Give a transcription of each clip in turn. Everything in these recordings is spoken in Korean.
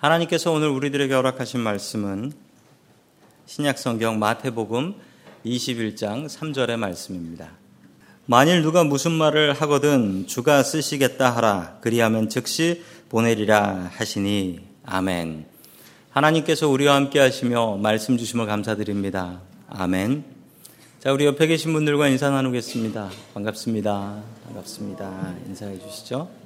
하나님께서 오늘 우리들에게 허락하신 말씀은 신약성경 마태복음 21장 3절의 말씀입니다. 만일 누가 무슨 말을 하거든 주가 쓰시겠다 하라 그리하면 즉시 보내리라 하시니 아멘. 하나님께서 우리와 함께 하시며 말씀 주심을 감사드립니다. 아멘. 자, 우리 옆에 계신 분들과 인사 나누겠습니다. 반갑습니다. 반갑습니다. 인사해 주시죠.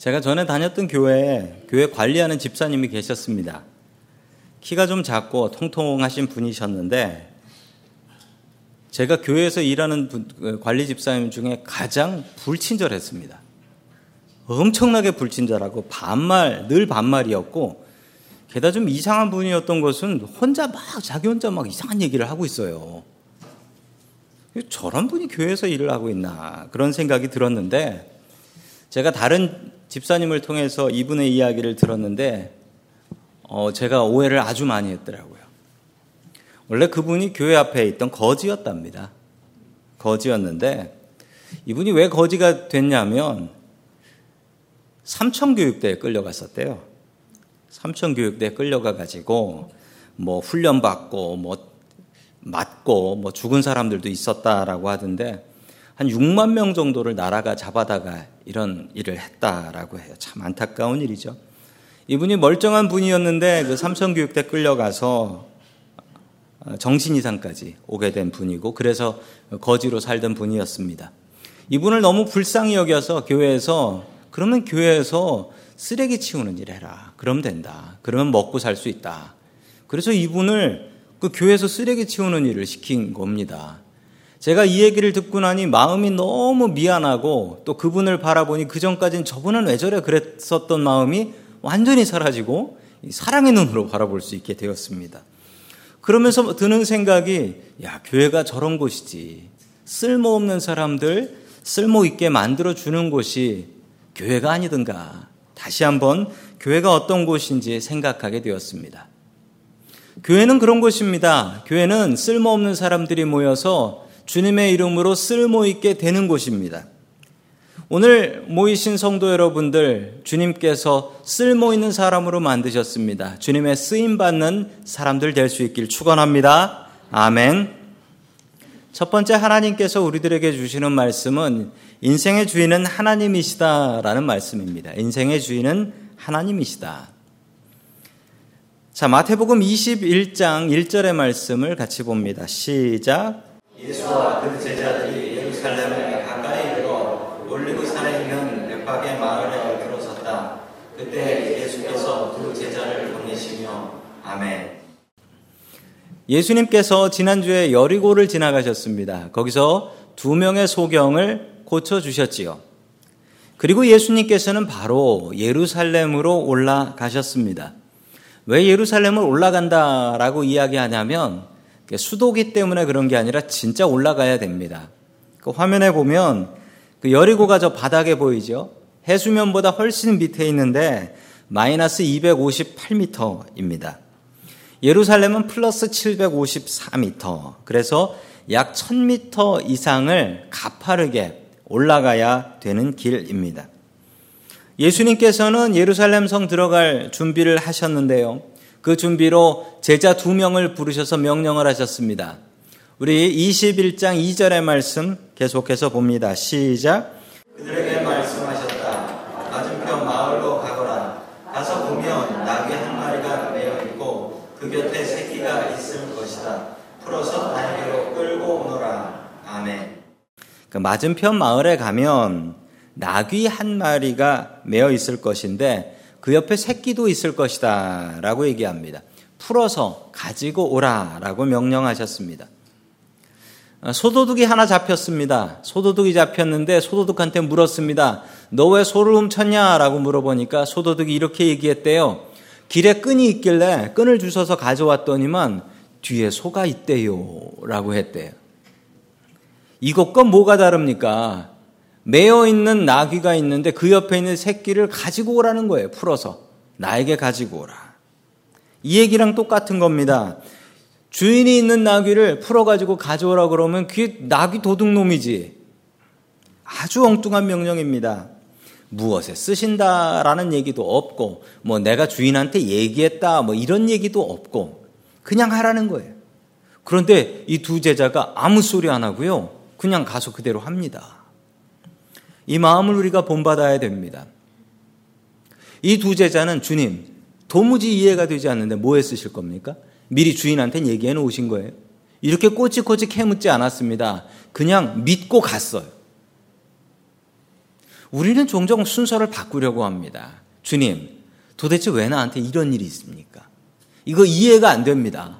제가 전에 다녔던 교회에 교회 관리하는 집사님이 계셨습니다. 키가 좀 작고 통통하신 분이셨는데 제가 교회에서 일하는 그 관리 집사님 중에 가장 불친절했습니다. 엄청나게 불친절하고 반말, 늘 반말이었고 게다가 좀 이상한 분이었던 것은 혼자 막 자기 혼자 막 이상한 얘기를 하고 있어요. 저런 분이 교회에서 일을 하고 있나 그런 생각이 들었는데 제가 다른 집사님을 통해서 이분의 이야기를 들었는데 어, 제가 오해를 아주 많이 했더라고요. 원래 그분이 교회 앞에 있던 거지였답니다. 거지였는데 이분이 왜 거지가 됐냐면 삼천교육대에 끌려갔었대요. 삼천교육대에 끌려가 가지고 뭐 훈련받고 뭐 맞고 뭐 죽은 사람들도 있었다라고 하던데 한 6만 명 정도를 나라가 잡아다가 이런 일을 했다라고 해요. 참 안타까운 일이죠. 이분이 멀쩡한 분이었는데 그 삼성교육대 끌려가서 정신 이상까지 오게 된 분이고 그래서 거지로 살던 분이었습니다. 이분을 너무 불쌍히 여겨서 교회에서 그러면 교회에서 쓰레기 치우는 일 해라. 그럼 된다. 그러면 먹고 살 수 있다. 그래서 이분을 그 교회에서 쓰레기 치우는 일을 시킨 겁니다. 제가 이 얘기를 듣고 나니 마음이 너무 미안하고 또 그분을 바라보니 그 전까지는 저분은 왜 저래 그랬었던 마음이 완전히 사라지고 사랑의 눈으로 바라볼 수 있게 되었습니다. 그러면서 드는 생각이 야 교회가 저런 곳이지 쓸모없는 사람들 쓸모 있게 만들어 주는 곳이 교회가 아니든가 다시 한번 교회가 어떤 곳인지 생각하게 되었습니다. 교회는 그런 곳입니다. 교회는 쓸모없는 사람들이 모여서 주님의 이름으로 쓸모 있게 되는 곳입니다. 오늘 모이신 성도 여러분들, 주님께서 쓸모 있는 사람으로 만드셨습니다. 주님의 쓰임 받는 사람들 될 수 있길 축원합니다. 아멘. 첫 번째 하나님께서 우리들에게 주시는 말씀은 인생의 주인은 하나님이시다라는 말씀입니다. 인생의 주인은 하나님이시다. 자, 마태복음 21장 1절의 말씀을 같이 봅니다. 시작. 예수와 그 제자들이 예루살렘에 가까이 들어 올리브 산에 있는 백박의 마을에 들어섰다. 그때 예수께서 두 제자를 보내시며 아멘. 예수님께서 지난주에 여리고를 지나가셨습니다. 거기서 두 명의 소경을 고쳐 주셨지요. 그리고 예수님께서는 바로 예루살렘으로 올라가셨습니다. 왜 예루살렘을 올라간다라고 이야기하냐면 수도기 때문에 그런 게 아니라 진짜 올라가야 됩니다. 그 화면에 보면 그 여리고가 저 바닥에 보이죠? 해수면보다 훨씬 밑에 있는데 마이너스 258m입니다. 예루살렘은 플러스 754m. 그래서 약 1000m 이상을 가파르게 올라가야 되는 길입니다. 예수님께서는 예루살렘 성 들어갈 준비를 하셨는데요. 그 준비로 제자 두 명을 부르셔서 명령을 하셨습니다. 우리 21장 2절의 말씀 계속해서 봅니다. 시작. 그들에게 말씀하셨다. 맞은편 마을로 가거라. 가서 보면 나귀 한 마리가 매여 있고 그 곁에 새끼가 있을 것이다. 풀어서 다니게로 끌고 오너라. 아멘. 그 맞은편 마을에 가면 나귀 한 마리가 매여 있을 것인데 그 옆에 새끼도 있을 것이다. 라고 얘기합니다. 풀어서 가지고 오라. 라고 명령하셨습니다. 어, 소도둑이 하나 잡혔습니다. 소도둑이 잡혔는데 소도둑한테 물었습니다. 너 왜 소를 훔쳤냐? 라고 물어보니까 소도둑이 이렇게 얘기했대요. 길에 끈이 있길래 끈을 주셔서 가져왔더니만 뒤에 소가 있대요. 라고 했대요. 이것과 뭐가 다릅니까? 매어 있는 나귀가 있는데 그 옆에 있는 새끼를 가지고 오라는 거예요. 풀어서. 나에게 가지고 오라. 이 얘기랑 똑같은 겁니다. 주인이 있는 나귀를 풀어가지고 가져오라 그러면 그게 나귀 도둑놈이지. 아주 엉뚱한 명령입니다. 무엇에 쓰신다라는 얘기도 없고, 뭐 내가 주인한테 얘기했다, 뭐 이런 얘기도 없고, 그냥 하라는 거예요. 그런데 이 두 제자가 아무 소리 안 하고요. 그냥 가서 그대로 합니다. 이 마음을 우리가 본받아야 됩니다. 이 두 제자는 주님, 도무지 이해가 되지 않는데 뭐에 쓰실 겁니까? 미리 주인한테 얘기해 놓으신 거예요. 이렇게 꼬치꼬치 캐묻지 않았습니다. 그냥 믿고 갔어요. 우리는 종종 순서를 바꾸려고 합니다. 주님, 도대체 왜 나한테 이런 일이 있습니까? 이거 이해가 안 됩니다.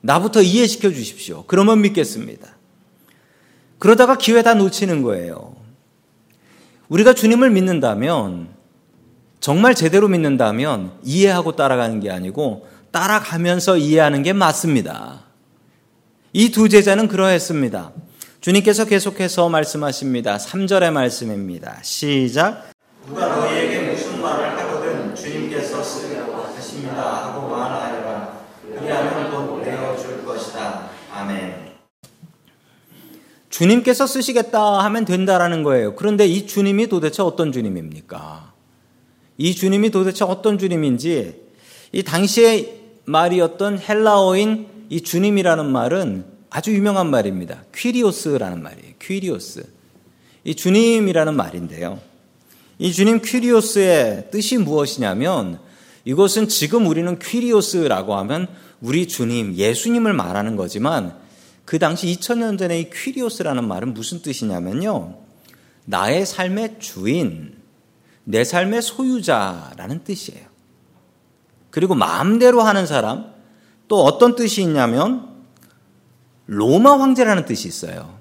나부터 이해시켜 주십시오. 그러면 믿겠습니다. 그러다가 기회 다 놓치는 거예요. 우리가 주님을 믿는다면, 정말 제대로 믿는다면 이해하고 따라가는 게 아니고 따라가면서 이해하는 게 맞습니다. 이 두 제자는 그러했습니다. 주님께서 계속해서 말씀하십니다. 3절의 말씀입니다. 시작. 누가 너희에게 무슨 말을 하거든 주님께서 쓰라고 하십니다 하고 말하여라. 그리하면 곧 내어줄 것이다. 아멘. 주님께서 쓰시겠다 하면 된다라는 거예요. 그런데 이 주님이 도대체 어떤 주님입니까? 이 주님이 도대체 어떤 주님인지 이 당시의 말이었던 헬라어인 이 주님이라는 말은 아주 유명한 말입니다. 퀴리오스라는 말이에요. 퀴리오스. 이 주님이라는 말인데요. 이 주님 퀴리오스의 뜻이 무엇이냐면 이것은 지금 우리는 퀴리오스라고 하면 우리 주님, 예수님을 말하는 거지만 그 당시 2000년 전에 이 퀴리오스라는 말은 무슨 뜻이냐면요. 나의 삶의 주인, 내 삶의 소유자라는 뜻이에요. 그리고 마음대로 하는 사람, 또 어떤 뜻이 있냐면 로마 황제라는 뜻이 있어요.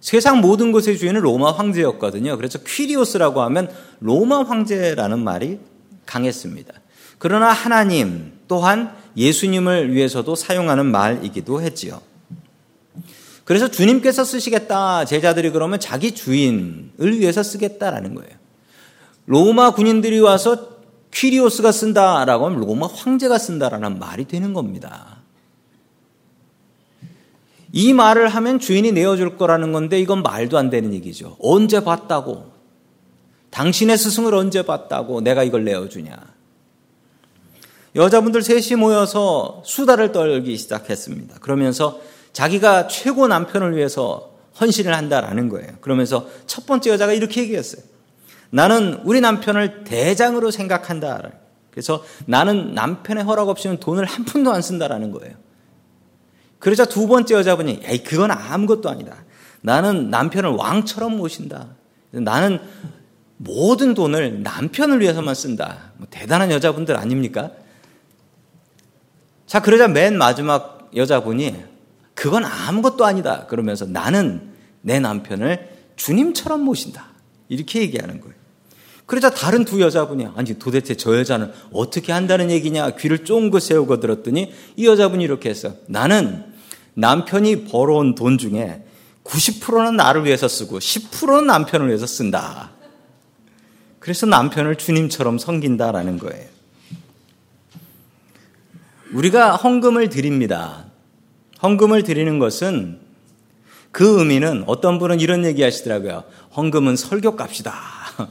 세상 모든 것의 주인은 로마 황제였거든요. 그래서 퀴리오스라고 하면 로마 황제라는 말이 강했습니다. 그러나 하나님 또한 예수님을 위해서도 사용하는 말이기도 했지요. 그래서 주님께서 쓰시겠다. 제자들이 그러면 자기 주인을 위해서 쓰겠다라는 거예요. 로마 군인들이 와서 퀴리오스가 쓴다라고 하면 로마 황제가 쓴다라는 말이 되는 겁니다. 이 말을 하면 주인이 내어줄 거라는 건데 이건 말도 안 되는 얘기죠. 언제 봤다고? 당신의 스승을 언제 봤다고 내가 이걸 내어주냐? 여자분들 셋이 모여서 수다를 떨기 시작했습니다. 그러면서 자기가 최고 남편을 위해서 헌신을 한다라는 거예요. 그러면서 첫 번째 여자가 이렇게 얘기했어요. 나는 우리 남편을 대장으로 생각한다. 그래서 나는 남편의 허락 없이는 돈을 한 푼도 안 쓴다라는 거예요. 그러자 두 번째 여자분이 에이 그건 아무것도 아니다. 나는 남편을 왕처럼 모신다. 나는 모든 돈을 남편을 위해서만 쓴다. 뭐 대단한 여자분들 아닙니까? 자 그러자 맨 마지막 여자분이 그건 아무것도 아니다. 그러면서 나는 내 남편을 주님처럼 모신다. 이렇게 얘기하는 거예요. 그러자 다른 두 여자분이 아니 도대체 저 여자는 어떻게 한다는 얘기냐 귀를 쫑긋 세우고 들었더니 이 여자분이 이렇게 했어. 나는 남편이 벌어온 돈 중에 90%는 나를 위해서 쓰고 10%는 남편을 위해서 쓴다. 그래서 남편을 주님처럼 섬긴다라는 거예요. 우리가 헌금을 드립니다. 헌금을 드리는 것은 그 의미는 어떤 분은 이런 얘기 하시더라고요. 헌금은 설교 값이다.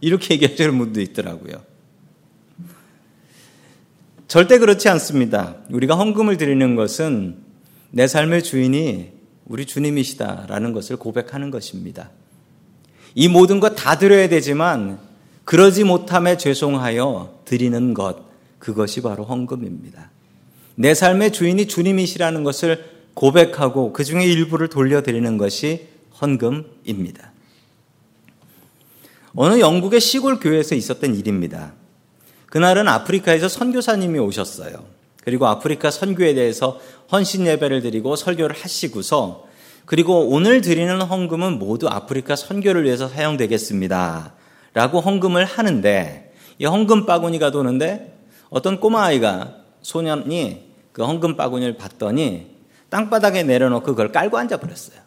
이렇게 얘기하시는 분도 있더라고요. 절대 그렇지 않습니다. 우리가 헌금을 드리는 것은 내 삶의 주인이 우리 주님이시다라는 것을 고백하는 것입니다. 이 모든 것 다 드려야 되지만 그러지 못함에 죄송하여 드리는 것, 그것이 바로 헌금입니다. 내 삶의 주인이 주님이시라는 것을 고백하고 그 중에 일부를 돌려드리는 것이 헌금입니다. 어느 영국의 시골 교회에서 있었던 일입니다. 그날은 아프리카에서 선교사님이 오셨어요. 그리고 아프리카 선교에 대해서 헌신 예배를 드리고 설교를 하시고서 그리고 오늘 드리는 헌금은 모두 아프리카 선교를 위해서 사용되겠습니다. 라고 헌금을 하는데 이 헌금 바구니가 도는데 어떤 꼬마 아이가 소년이 그 헌금 바구니를 봤더니 땅바닥에 내려놓고 그걸 깔고 앉아버렸어요.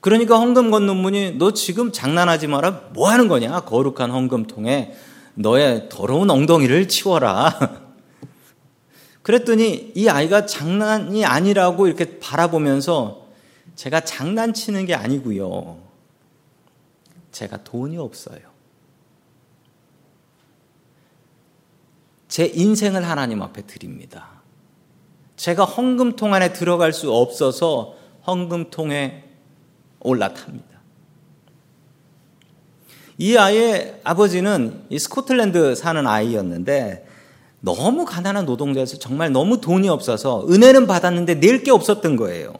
그러니까 헌금 걷는 분이 너 지금 장난하지 마라. 뭐 하는 거냐? 거룩한 헌금통에 너의 더러운 엉덩이를 치워라. 그랬더니 이 아이가 장난이 아니라고 이렇게 바라보면서 제가 장난치는 게 아니고요. 제가 돈이 없어요. 제 인생을 하나님 앞에 드립니다. 제가 헌금통 안에 들어갈 수 없어서 헌금통에 올라탑니다. 이 아이의 아버지는 이 스코틀랜드 사는 아이였는데 너무 가난한 노동자여서 정말 너무 돈이 없어서 은혜는 받았는데 낼 게 없었던 거예요.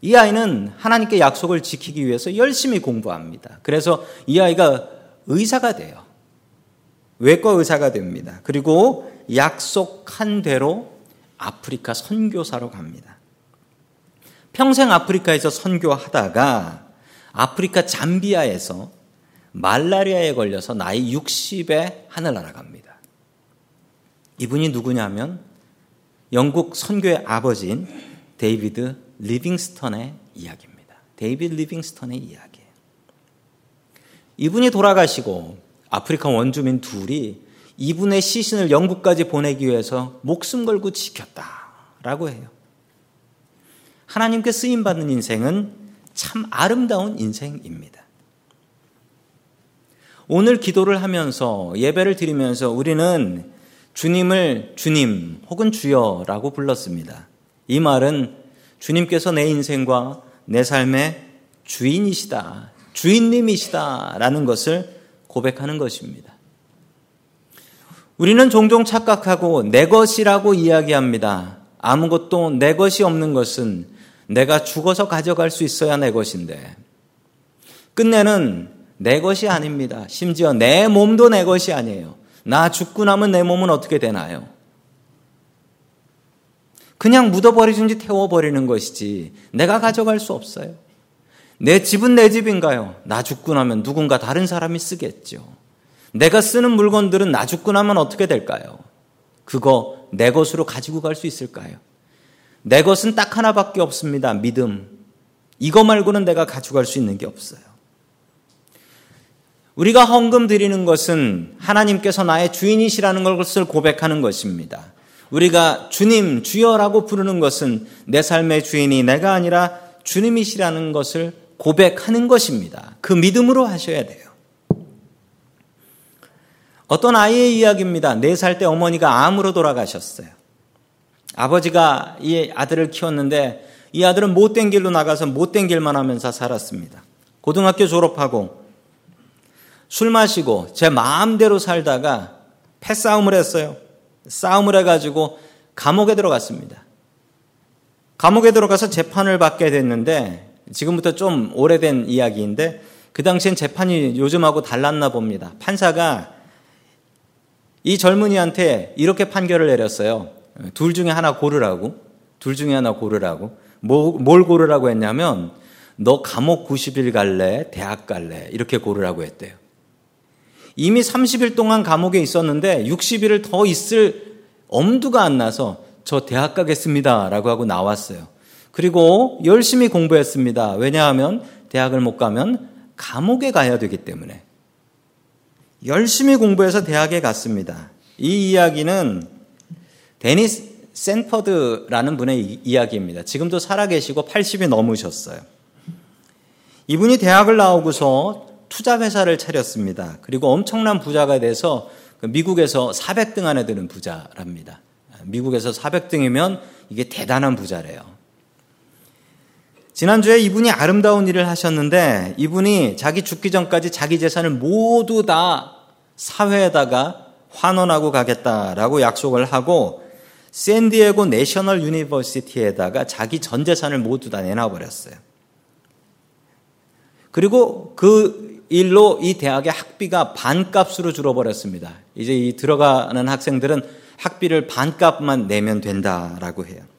이 아이는 하나님께 약속을 지키기 위해서 열심히 공부합니다. 그래서 이 아이가 의사가 돼요. 외과 의사가 됩니다. 그리고 약속한 대로 아프리카 선교사로 갑니다. 평생 아프리카에서 선교하다가 아프리카 잠비아에서 말라리아에 걸려서 나이 60에 하늘나라 갑니다. 이분이 누구냐면 영국 선교의 아버지인 데이비드 리빙스턴의 이야기입니다. 데이비드 리빙스턴의 이야기예요. 이분이 돌아가시고 아프리카 원주민 둘이 이분의 시신을 영국까지 보내기 위해서 목숨 걸고 지켰다라고 해요. 하나님께 쓰임 받는 인생은 참 아름다운 인생입니다. 오늘 기도를 하면서 예배를 드리면서 우리는 주님을 주님 혹은 주여라고 불렀습니다. 이 말은 주님께서 내 인생과 내 삶의 주인이시다, 주인님이시다 라는 것을 고백하는 것입니다. 우리는 종종 착각하고 내 것이라고 이야기합니다. 아무것도 내 것이 없는 것은 내가 죽어서 가져갈 수 있어야 내 것인데, 끝내는 내 것이 아닙니다. 심지어 내 몸도 내 것이 아니에요. 나 죽고 나면 내 몸은 어떻게 되나요? 그냥 묻어버리든지 태워버리는 것이지 내가 가져갈 수 없어요. 내 집은 내 집인가요? 나 죽고 나면 누군가 다른 사람이 쓰겠죠. 내가 쓰는 물건들은 나 죽고 나면 어떻게 될까요? 그거 내 것으로 가지고 갈 수 있을까요? 내 것은 딱 하나밖에 없습니다. 믿음. 이거 말고는 내가 가져갈 수 있는 게 없어요. 우리가 헌금 드리는 것은 하나님께서 나의 주인이시라는 것을 고백하는 것입니다. 우리가 주님, 주여라고 부르는 것은 내 삶의 주인이 내가 아니라 주님이시라는 것을 고백하는 것입니다. 그 믿음으로 하셔야 돼요. 어떤 아이의 이야기입니다. 네살때 어머니가 암으로 돌아가셨어요. 아버지가 이 아들을 키웠는데 이 아들은 못된 길로 나가서 못된 길만 하면서 살았습니다. 고등학교 졸업하고 술 마시고 제 마음대로 살다가 패싸움을 했어요. 싸움을 해가지고 감옥에 들어갔습니다. 감옥에 들어가서 재판을 받게 됐는데 지금부터 좀 오래된 이야기인데 그 당시엔 재판이 요즘하고 달랐나 봅니다. 판사가 이 젊은이한테 이렇게 판결을 내렸어요. 둘 중에 하나 고르라고. 둘 중에 하나 고르라고. 뭐, 뭘 고르라고 했냐면 너 감옥 90일 갈래? 대학 갈래? 이렇게 고르라고 했대요. 이미 30일 동안 감옥에 있었는데 60일을 더 있을 엄두가 안 나서 저 대학 가겠습니다. 라고 하고 나왔어요. 그리고 열심히 공부했습니다. 왜냐하면 대학을 못 가면 감옥에 가야 되기 때문에. 열심히 공부해서 대학에 갔습니다. 이 이야기는 데니스 센퍼드라는 분의 이야기입니다. 지금도 살아계시고 80이 넘으셨어요. 이분이 대학을 나오고서 투자 회사를 차렸습니다. 그리고 엄청난 부자가 돼서 그 미국에서 400등 안에 드는 부자랍니다. 미국에서 400등이면 이게 대단한 부자래요. 지난주에 이분이 아름다운 일을 하셨는데 이분이 자기 죽기 전까지 자기 재산을 모두 다 사회에다가 환원하고 가겠다라고 약속을 하고 샌디에고 National University에다가 자기 전 재산을 모두 다 내놔버렸어요. 그리고 그 일로 이 대학의 학비가 반값으로 줄어버렸습니다. 이제 이 들어가는 학생들은 학비를 반값만 내면 된다라고 해요.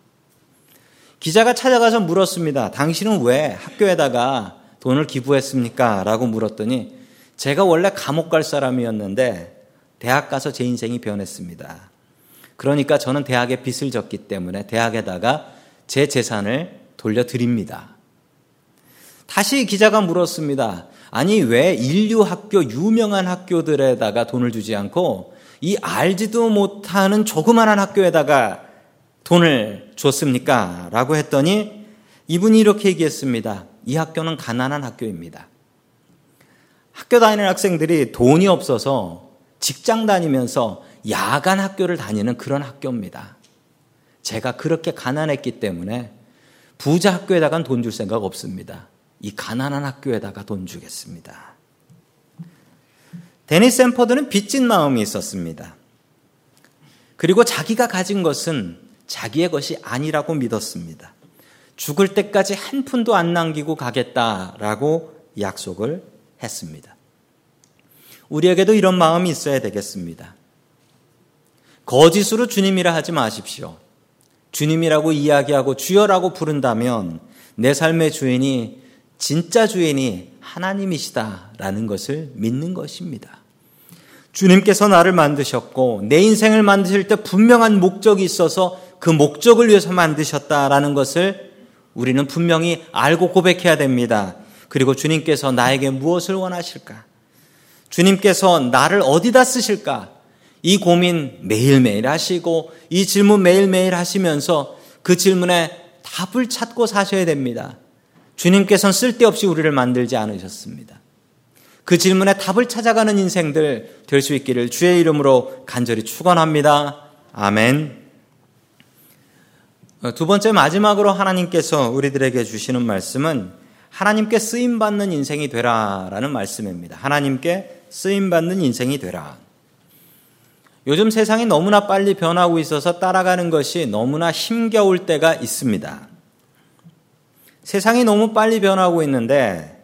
기자가 찾아가서 물었습니다. 당신은 왜 학교에다가 돈을 기부했습니까? 라고 물었더니 제가 원래 감옥 갈 사람이었는데 대학 가서 제 인생이 변했습니다. 그러니까 저는 대학에 빚을 졌기 때문에 대학에다가 제 재산을 돌려드립니다. 다시 기자가 물었습니다. 아니 왜 인류 학교 유명한 학교들에다가 돈을 주지 않고 이 알지도 못하는 조그마한 학교에다가 돈을 줬습니까? 라고 했더니 이분이 이렇게 얘기했습니다. 이 학교는 가난한 학교입니다. 학교 다니는 학생들이 돈이 없어서 직장 다니면서 야간 학교를 다니는 그런 학교입니다. 제가 그렇게 가난했기 때문에 부자 학교에다가 돈줄 생각 없습니다. 이 가난한 학교에다가 돈 주겠습니다. 데니 샌퍼드는 빚진 마음이 있었습니다. 그리고 자기가 가진 것은 자기의 것이 아니라고 믿었습니다. 죽을 때까지 한 푼도 안 남기고 가겠다라고 약속을 했습니다. 우리에게도 이런 마음이 있어야 되겠습니다. 거짓으로 주님이라 하지 마십시오. 주님이라고 이야기하고 주여라고 부른다면 내 삶의 주인이 진짜 주인이 하나님이시다라는 것을 믿는 것입니다. 주님께서 나를 만드셨고 내 인생을 만드실 때 분명한 목적이 있어서 그 목적을 위해서 만드셨다라는 것을 우리는 분명히 알고 고백해야 됩니다. 그리고 주님께서 나에게 무엇을 원하실까? 주님께서 나를 어디다 쓰실까? 이 고민 매일매일 하시고 이 질문 매일매일 하시면서 그 질문에 답을 찾고 사셔야 됩니다. 주님께서는 쓸데없이 우리를 만들지 않으셨습니다. 그 질문에 답을 찾아가는 인생들 될 수 있기를 주의 이름으로 간절히 축원합니다. 아멘. 두 번째 마지막으로 하나님께서 우리들에게 주시는 말씀은 하나님께 쓰임 받는 인생이 되라라는 말씀입니다. 하나님께 쓰임 받는 인생이 되라. 요즘 세상이 너무나 빨리 변하고 있어서 따라가는 것이 너무나 힘겨울 때가 있습니다. 세상이 너무 빨리 변하고 있는데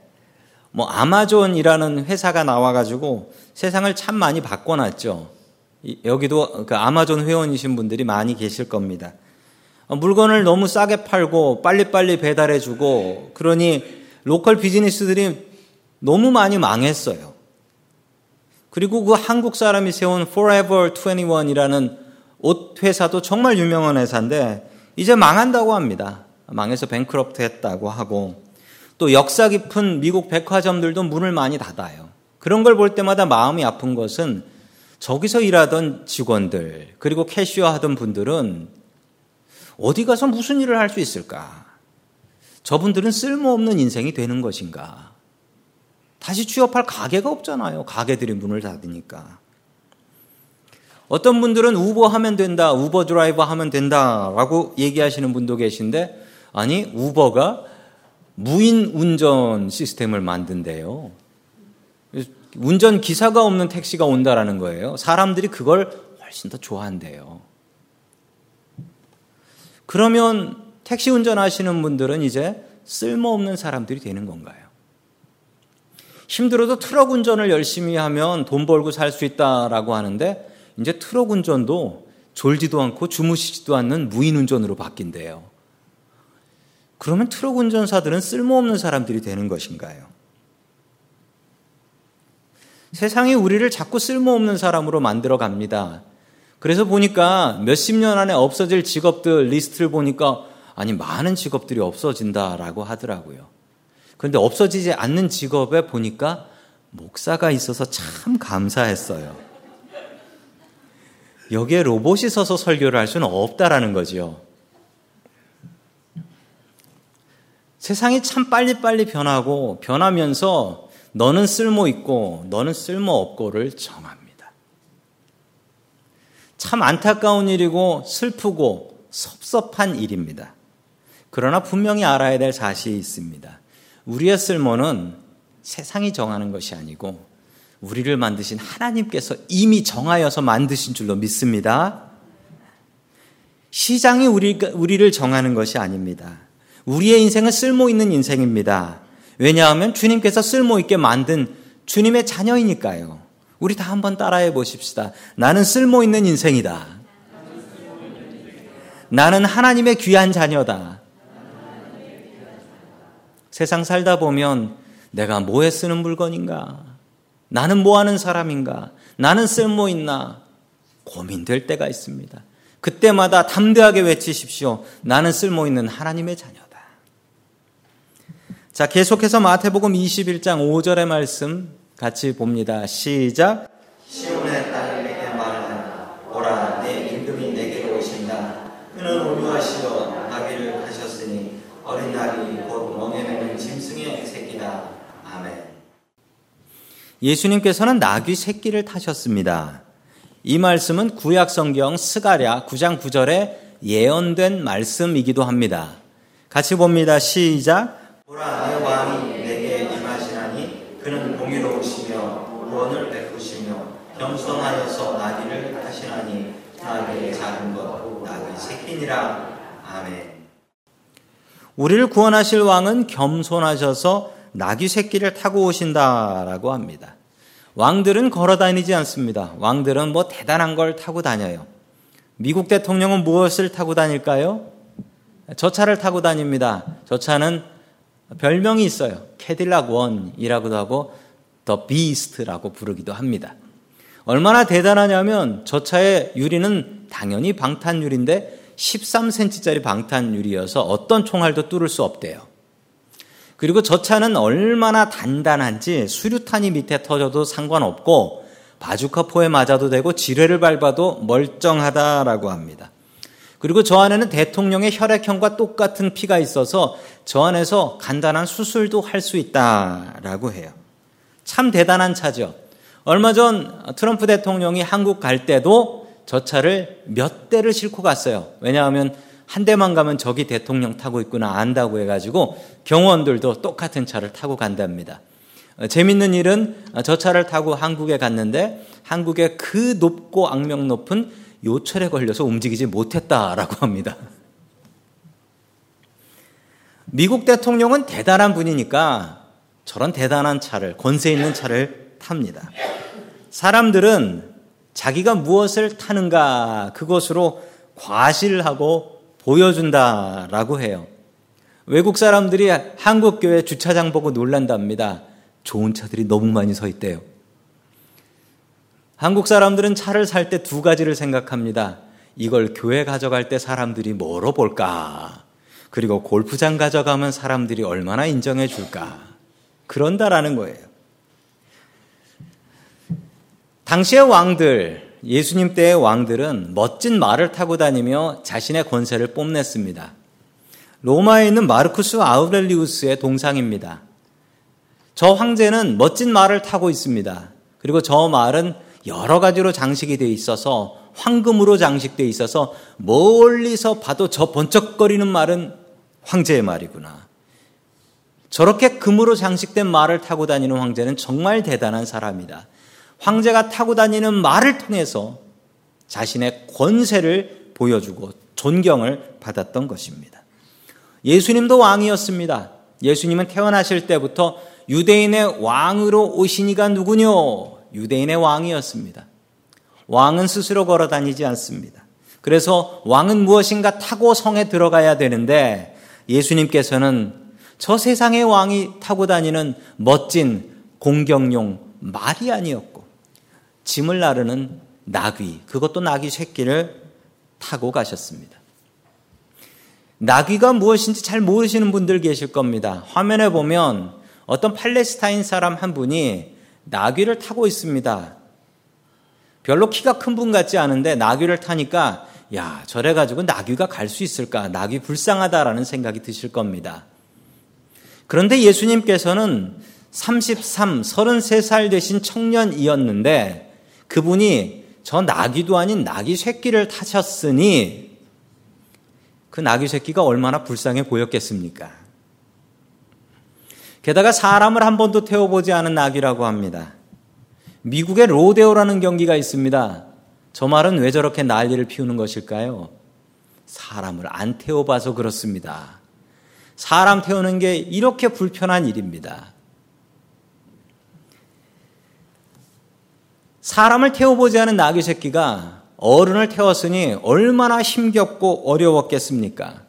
뭐 아마존이라는 회사가 나와 가지고 세상을 참 많이 바꿔 놨죠. 여기도 그 아마존 회원이신 분들이 많이 계실 겁니다. 어, 물건을 너무 싸게 팔고 빨리빨리 배달해주고 그러니 로컬 비즈니스들이 너무 많이 망했어요. 그리고 그 한국 사람이 세운 Forever 21이라는 옷 회사도 정말 유명한 회사인데 이제 망한다고 합니다. 망해서 뱅크럽트 했다고 하고 또 역사 깊은 미국 백화점들도 문을 많이 닫아요. 그런 걸 볼 때마다 마음이 아픈 것은 저기서 일하던 직원들 그리고 캐시어 하던 분들은 어디 가서 무슨 일을 할 수 있을까? 저분들은 쓸모없는 인생이 되는 것인가? 다시 취업할 가게가 없잖아요. 가게들이 문을 닫으니까. 어떤 분들은 우버 하면 된다, 우버 드라이버 하면 된다 라고 얘기하시는 분도 계신데, 아니, 우버가 무인 운전 시스템을 만든대요. 운전 기사가 없는 택시가 온다라는 거예요. 사람들이 그걸 훨씬 더 좋아한대요. 그러면 택시 운전하시는 분들은 이제 쓸모없는 사람들이 되는 건가요? 힘들어도 트럭 운전을 열심히 하면 돈 벌고 살 수 있다라고 하는데 이제 트럭 운전도 졸지도 않고 주무시지도 않는 무인 운전으로 바뀐대요. 그러면 트럭 운전사들은 쓸모없는 사람들이 되는 것인가요? 세상이 우리를 자꾸 쓸모없는 사람으로 만들어 갑니다. 그래서 보니까 몇십 년 안에 없어질 직업들 리스트를 보니까 아니 많은 직업들이 없어진다라고 하더라고요. 그런데 없어지지 않는 직업에 보니까 목사가 있어서 참 감사했어요. 여기에 로봇이 서서 설교를 할 수는 없다라는 거죠. 세상이 참 빨리빨리 변하고 변하면서 너는 쓸모 있고 너는 쓸모 없고를 정합니다. 참 안타까운 일이고 슬프고 섭섭한 일입니다. 그러나 분명히 알아야 될 사실이 있습니다. 우리의 쓸모는 세상이 정하는 것이 아니고 우리를 만드신 하나님께서 이미 정하여서 만드신 줄로 믿습니다. 시장이 우리, 우리를 정하는 것이 아닙니다. 우리의 인생은 쓸모 있는 인생입니다. 왜냐하면 주님께서 쓸모 있게 만든 주님의 자녀이니까요. 우리 다 한번 따라해 보십시다. 나는 쓸모 있는 인생이다. 나는 하나님의 귀한 자녀다. 세상 살다 보면 내가 뭐에 쓰는 물건인가? 나는 뭐 하는 사람인가? 나는 쓸모 있나? 고민될 때가 있습니다. 그때마다 담대하게 외치십시오. 나는 쓸모 있는 하나님의 자녀다. 자, 계속해서 마태복음 21장 5절의 말씀 같이 봅니다. 시작. 시온의 딸에게 말하라. 오라, 내 임금이 내게로 오신다. 그는 오묘하시어 나귀를 가셨으니 어린 날이 곧 멍에매는 짐승의 새끼다. 아멘. 예수님께서는 나귀 새끼를 타셨습니다. 이 말씀은 구약 성경 스가랴 9장 9절에 예언된 말씀이기도 합니다. 같이 봅니다. 시작. 보라 내 왕이 내게 임하시나니 그는 공의로우시며 구원을 베푸시며 겸손하여서 나귀를 타시나니 나귀의 작은 것 나귀 새끼니라. 아멘. 우리를 구원하실 왕은 겸손하셔서 나귀 새끼를 타고 오신다라고 합니다. 왕들은 걸어 다니지 않습니다. 왕들은 뭐 대단한 걸 타고 다녀요. 미국 대통령은 무엇을 타고 다닐까요? 저 차를 타고 다닙니다. 저 차는 별명이 있어요. 캐딜락 원이라고도 하고 더 비스트라고 부르기도 합니다. 얼마나 대단하냐면 저 차의 유리는 당연히 방탄유리인데 13cm짜리 방탄유리여서 어떤 총알도 뚫을 수 없대요. 그리고 저 차는 얼마나 단단한지 수류탄이 밑에 터져도 상관없고 바주카포에 맞아도 되고 지뢰를 밟아도 멀쩡하다라고 합니다. 그리고 저 안에는 대통령의 혈액형과 똑같은 피가 있어서 저 안에서 간단한 수술도 할 수 있다라고 해요. 참 대단한 차죠. 얼마 전 트럼프 대통령이 한국 갈 때도 저 차를 몇 대를 싣고 갔어요. 왜냐하면 한 대만 가면 저기 대통령 타고 있구나 안다고 해가지고 경호원들도 똑같은 차를 타고 간답니다. 어, 재밌는 일은 저 차를 타고 한국에 갔는데 한국의 그 높고 악명 높은 요철에 걸려서 움직이지 못했다라고 합니다. 미국 대통령은 대단한 분이니까 저런 대단한 차를, 권세 있는 차를 탑니다. 사람들은 자기가 무엇을 타는가 그것으로 과실하고 보여준다라고 해요. 외국 사람들이 한국 교회 주차장 보고 놀란답니다. 좋은 차들이 너무 많이 서 있대요. 한국 사람들은 차를 살 때 두 가지를 생각합니다. 이걸 교회 가져갈 때 사람들이 뭐로 볼까? 그리고 골프장 가져가면 사람들이 얼마나 인정해 줄까? 그런다라는 거예요. 당시의 왕들, 예수님 때의 왕들은 멋진 말을 타고 다니며 자신의 권세를 뽐냈습니다. 로마에 있는 마르쿠스 아우렐리우스의 동상입니다. 저 황제는 멋진 말을 타고 있습니다. 그리고 저 말은 여러 가지로 장식이 되어 있어서 황금으로 장식되어 있어서 멀리서 봐도 저 번쩍거리는 말은 황제의 말이구나. 저렇게 금으로 장식된 말을 타고 다니는 황제는 정말 대단한 사람이다. 황제가 타고 다니는 말을 통해서 자신의 권세를 보여주고 존경을 받았던 것입니다. 예수님도 왕이었습니다. 예수님은 태어나실 때부터 유대인의 왕으로 오신 이가 누구뇨? 유대인의 왕이었습니다. 왕은 스스로 걸어 다니지 않습니다. 그래서 왕은 무엇인가 타고 성에 들어가야 되는데 예수님께서는 저 세상의 왕이 타고 다니는 멋진 공경용 말이 아니었고 짐을 나르는 나귀, 그것도 나귀 새끼를 타고 가셨습니다. 나귀가 무엇인지 잘 모르시는 분들 계실 겁니다. 화면에 보면 어떤 팔레스타인 사람 한 분이 나귀를 타고 있습니다. 별로 키가 큰 분 같지 않은데 나귀를 타니까 야, 저래 가지고 나귀가 갈 수 있을까? 나귀 불쌍하다라는 생각이 드실 겁니다. 그런데 예수님께서는 33, 33살 되신 청년이었는데 그분이 저 나귀도 아닌 나귀 새끼를 타셨으니 그 나귀 새끼가 얼마나 불쌍해 보였겠습니까? 게다가 사람을 한 번도 태워보지 않은 나귀라고 합니다. 미국의 로데오라는 경기가 있습니다. 저 말은 왜 저렇게 난리를 피우는 것일까요? 사람을 안 태워봐서 그렇습니다. 사람 태우는 게 이렇게 불편한 일입니다. 사람을 태워보지 않은 나귀 새끼가 어른을 태웠으니 얼마나 힘겹고 어려웠겠습니까?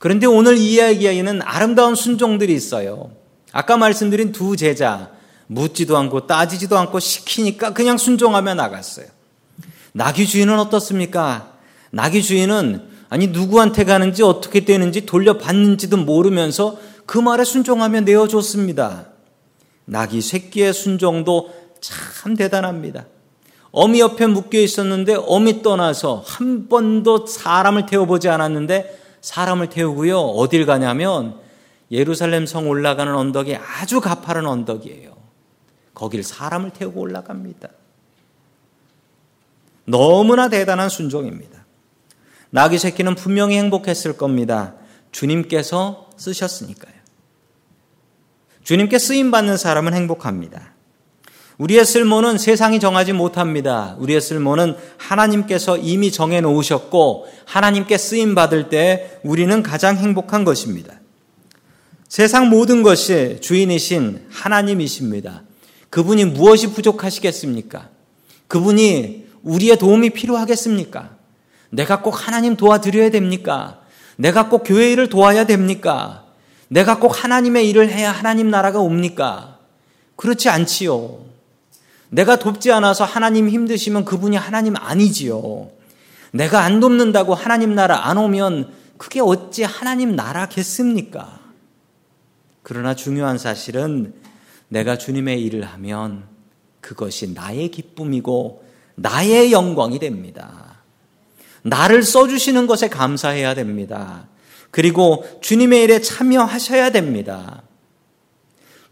그런데 오늘 이야기에는 아름다운 순종들이 있어요. 아까 말씀드린 두 제자, 묻지도 않고 따지지도 않고 시키니까 그냥 순종하며 나갔어요. 나귀 주인은 어떻습니까? 나귀 주인은 아니 누구한테 가는지 어떻게 되는지 돌려받는지도 모르면서 그 말에 순종하며 내어줬습니다. 나귀 새끼의 순종도 참 대단합니다. 어미 옆에 묶여 있었는데 어미 떠나서 한 번도 사람을 태워보지 않았는데 사람을 태우고요. 어딜 가냐면 예루살렘 성 올라가는 언덕이 아주 가파른 언덕이에요. 거길 사람을 태우고 올라갑니다. 너무나 대단한 순종입니다. 나귀 새끼는 분명히 행복했을 겁니다. 주님께서 쓰셨으니까요. 주님께 쓰임 받는 사람은 행복합니다. 우리의 쓸모는 세상이 정하지 못합니다. 우리의 쓸모는 하나님께서 이미 정해 놓으셨고 하나님께 쓰임 받을 때 우리는 가장 행복한 것입니다. 세상 모든 것이 주인이신 하나님이십니다. 그분이 무엇이 부족하시겠습니까? 그분이 우리의 도움이 필요하겠습니까? 내가 꼭 하나님 도와드려야 됩니까? 내가 꼭 교회 일을 도와야 됩니까? 내가 꼭 하나님의 일을 해야 하나님 나라가 옵니까? 그렇지 않지요. 내가 돕지 않아서 하나님 힘드시면 그분이 하나님 아니지요. 내가 안 돕는다고 하나님 나라 안 오면 그게 어찌 하나님 나라겠습니까? 그러나 중요한 사실은 내가 주님의 일을 하면 그것이 나의 기쁨이고 나의 영광이 됩니다. 나를 써주시는 것에 감사해야 됩니다. 그리고 주님의 일에 참여하셔야 됩니다.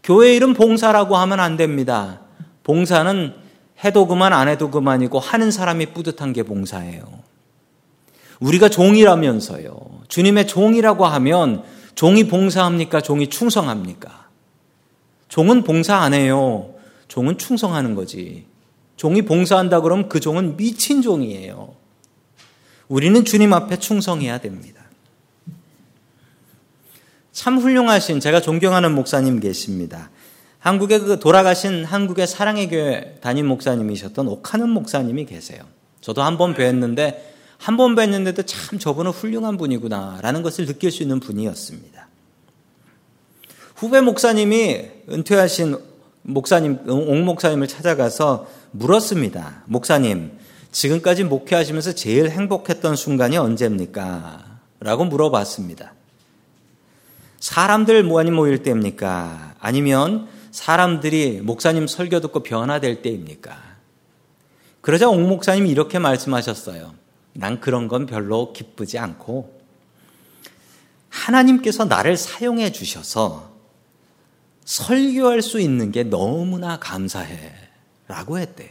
교회 이름 봉사라고 하면 안 됩니다. 봉사는 해도 그만 안 해도 그만이고 하는 사람이 뿌듯한 게 봉사예요. 우리가 종이라면서요. 주님의 종이라고 하면 종이 봉사합니까? 종이 충성합니까? 종은 봉사 안 해요. 종은 충성하는 거지. 종이 봉사한다 그러면 그 종은 미친 종이에요. 우리는 주님 앞에 충성해야 됩니다. 참 훌륭하신 제가 존경하는 목사님 계십니다. 한국에 그 돌아가신 한국의 사랑의 교회 담임 목사님이셨던 오카는 목사님이 계세요. 저도 한 번 뵀는데 한 번 뵀는데도 참 저분은 훌륭한 분이구나라는 것을 느낄 수 있는 분이었습니다. 후배 목사님이 은퇴하신 목사님 옥 목사님을 찾아가서 물었습니다. 목사님, 지금까지 목회하시면서 제일 행복했던 순간이 언제입니까? 라고 물어봤습니다. 사람들 많이 모일 때입니까? 아니면 사람들이 목사님 설교 듣고 변화될 때입니까? 그러자 옥 목사님이 이렇게 말씀하셨어요. 난 그런 건 별로 기쁘지 않고 하나님께서 나를 사용해 주셔서 설교할 수 있는 게 너무나 감사해. 라고 했대요.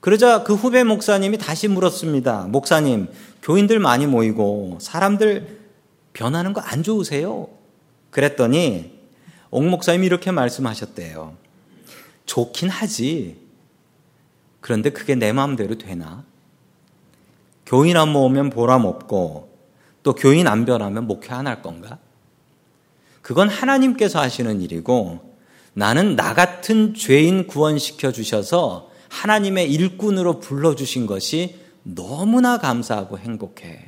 그러자 그 후배 목사님이 다시 물었습니다. 목사님, 교인들 많이 모이고 사람들 변하는 거 안 좋으세요? 그랬더니 옥 목사님이 이렇게 말씀하셨대요. 좋긴 하지. 그런데 그게 내 마음대로 되나? 교인 안 모으면 보람 없고 또 교인 안 변하면 목회 안 할 건가? 그건 하나님께서 하시는 일이고 나는 나 같은 죄인 구원시켜 주셔서 하나님의 일꾼으로 불러주신 것이 너무나 감사하고 행복해.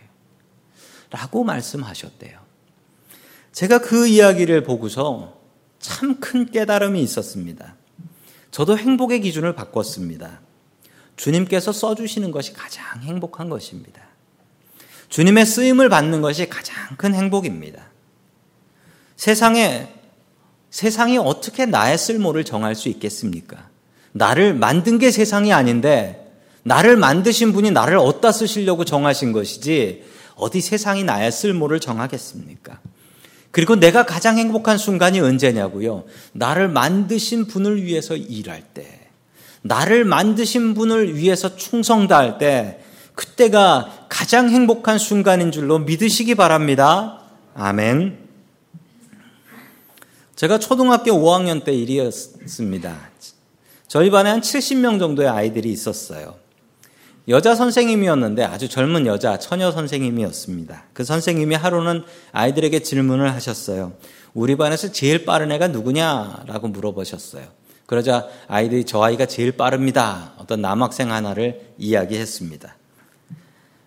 라고 말씀하셨대요. 제가 그 이야기를 보고서 참 큰 깨달음이 있었습니다. 저도 행복의 기준을 바꿨습니다. 주님께서 써주시는 것이 가장 행복한 것입니다. 주님의 쓰임을 받는 것이 가장 큰 행복입니다. 세상에 세상이 어떻게 나의 쓸모를 정할 수 있겠습니까? 나를 만든 게 세상이 아닌데 나를 만드신 분이 나를 어디다 쓰시려고 정하신 것이지 어디 세상이 나의 쓸모를 정하겠습니까? 그리고 내가 가장 행복한 순간이 언제냐고요? 나를 만드신 분을 위해서 일할 때, 나를 만드신 분을 위해서 충성 다할 때, 그때가 가장 행복한 순간인 줄로 믿으시기 바랍니다. 아멘. 제가 초등학교 5학년 때 일이었습니다. 저희 반에 한 70명 정도의 아이들이 있었어요. 여자 선생님이었는데 아주 젊은 여자 처녀 선생님이었습니다. 그 선생님이 하루는 아이들에게 질문을 하셨어요. 우리 반에서 제일 빠른 애가 누구냐라고 물어보셨어요. 그러자 아이들이 저 아이가 제일 빠릅니다. 어떤 남학생 하나를 이야기했습니다.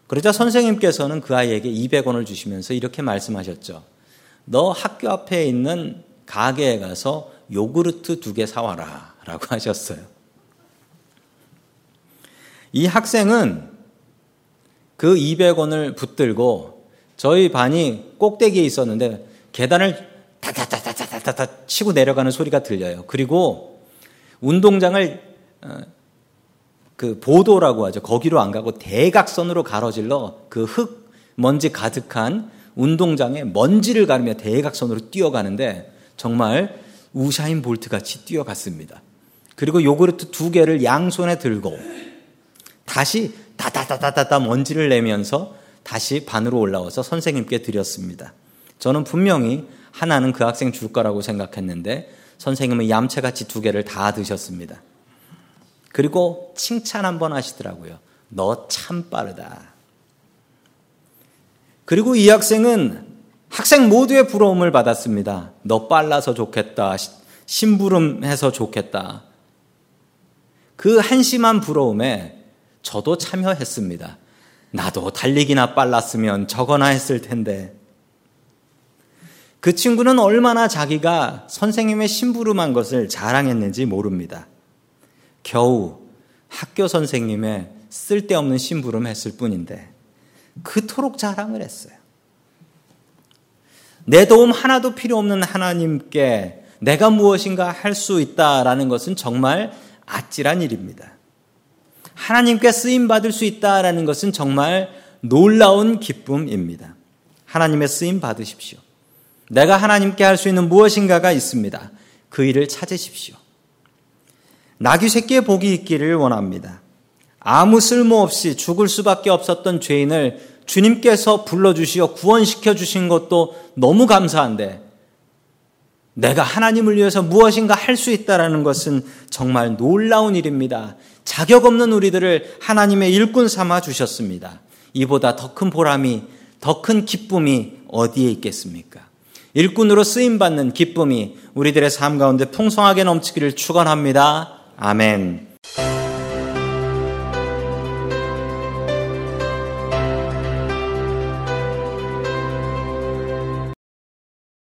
그러자 선생님께서는 그 아이에게 200원을 주시면서 이렇게 말씀하셨죠. 너 학교 앞에 있는 가게에 가서 요구르트 두 개 사와라. 라고 하셨어요. 이 학생은 그 200원을 붙들고 저희 반이 꼭대기에 있었는데 계단을 다다다다다다다 치고 내려가는 소리가 들려요. 그리고 운동장을 어, 그 보도라고 하죠. 거기로 안 가고 대각선으로 가로질러 그 흙 먼지 가득한 운동장에 먼지를 가르며 대각선으로 뛰어가는데 정말 우샤인 볼트 같이 뛰어갔습니다. 그리고 요구르트 두 개를 양손에 들고 다시 다다다다다다 먼지를 내면서 다시 반으로 올라와서 선생님께 드렸습니다. 저는 분명히 하나는 그 학생 줄 거라고 생각했는데 선생님은 얌체같이 두 개를 다 드셨습니다. 그리고 칭찬 한 번 하시더라고요. 너 참 빠르다. 그리고 이 학생은 학생 모두의 부러움을 받았습니다. 너 빨라서 좋겠다. 심부름해서 좋겠다. 그 한심한 부러움에 저도 참여했습니다. 나도 달리기나 빨랐으면 저거나 했을 텐데. 그 친구는 얼마나 자기가 선생님의 심부름한 것을 자랑했는지 모릅니다. 겨우 학교 선생님의 쓸데없는 심부름 했을 뿐인데 그토록 자랑을 했어요. 내 도움 하나도 필요 없는 하나님께 내가 무엇인가 할 수 있다라는 것은 정말 아찔한 일입니다. 하나님께 쓰임 받을 수 있다라는 것은 정말 놀라운 기쁨입니다. 하나님의 쓰임 받으십시오. 내가 하나님께 할 수 있는 무엇인가가 있습니다. 그 일을 찾으십시오. 나귀 새끼의 복이 있기를 원합니다. 아무 쓸모 없이 죽을 수밖에 없었던 죄인을 주님께서 불러주시어 구원시켜 주신 것도 너무 감사한데 내가 하나님을 위해서 무엇인가 할 수 있다라는 것은 정말 놀라운 일입니다. 자격 없는 우리들을 하나님의 일꾼 삼아 주셨습니다. 이보다 더 큰 보람이, 더 큰 기쁨이 어디에 있겠습니까? 일꾼으로 쓰임 받는 기쁨이 우리들의 삶 가운데 풍성하게 넘치기를 축원합니다. 아멘.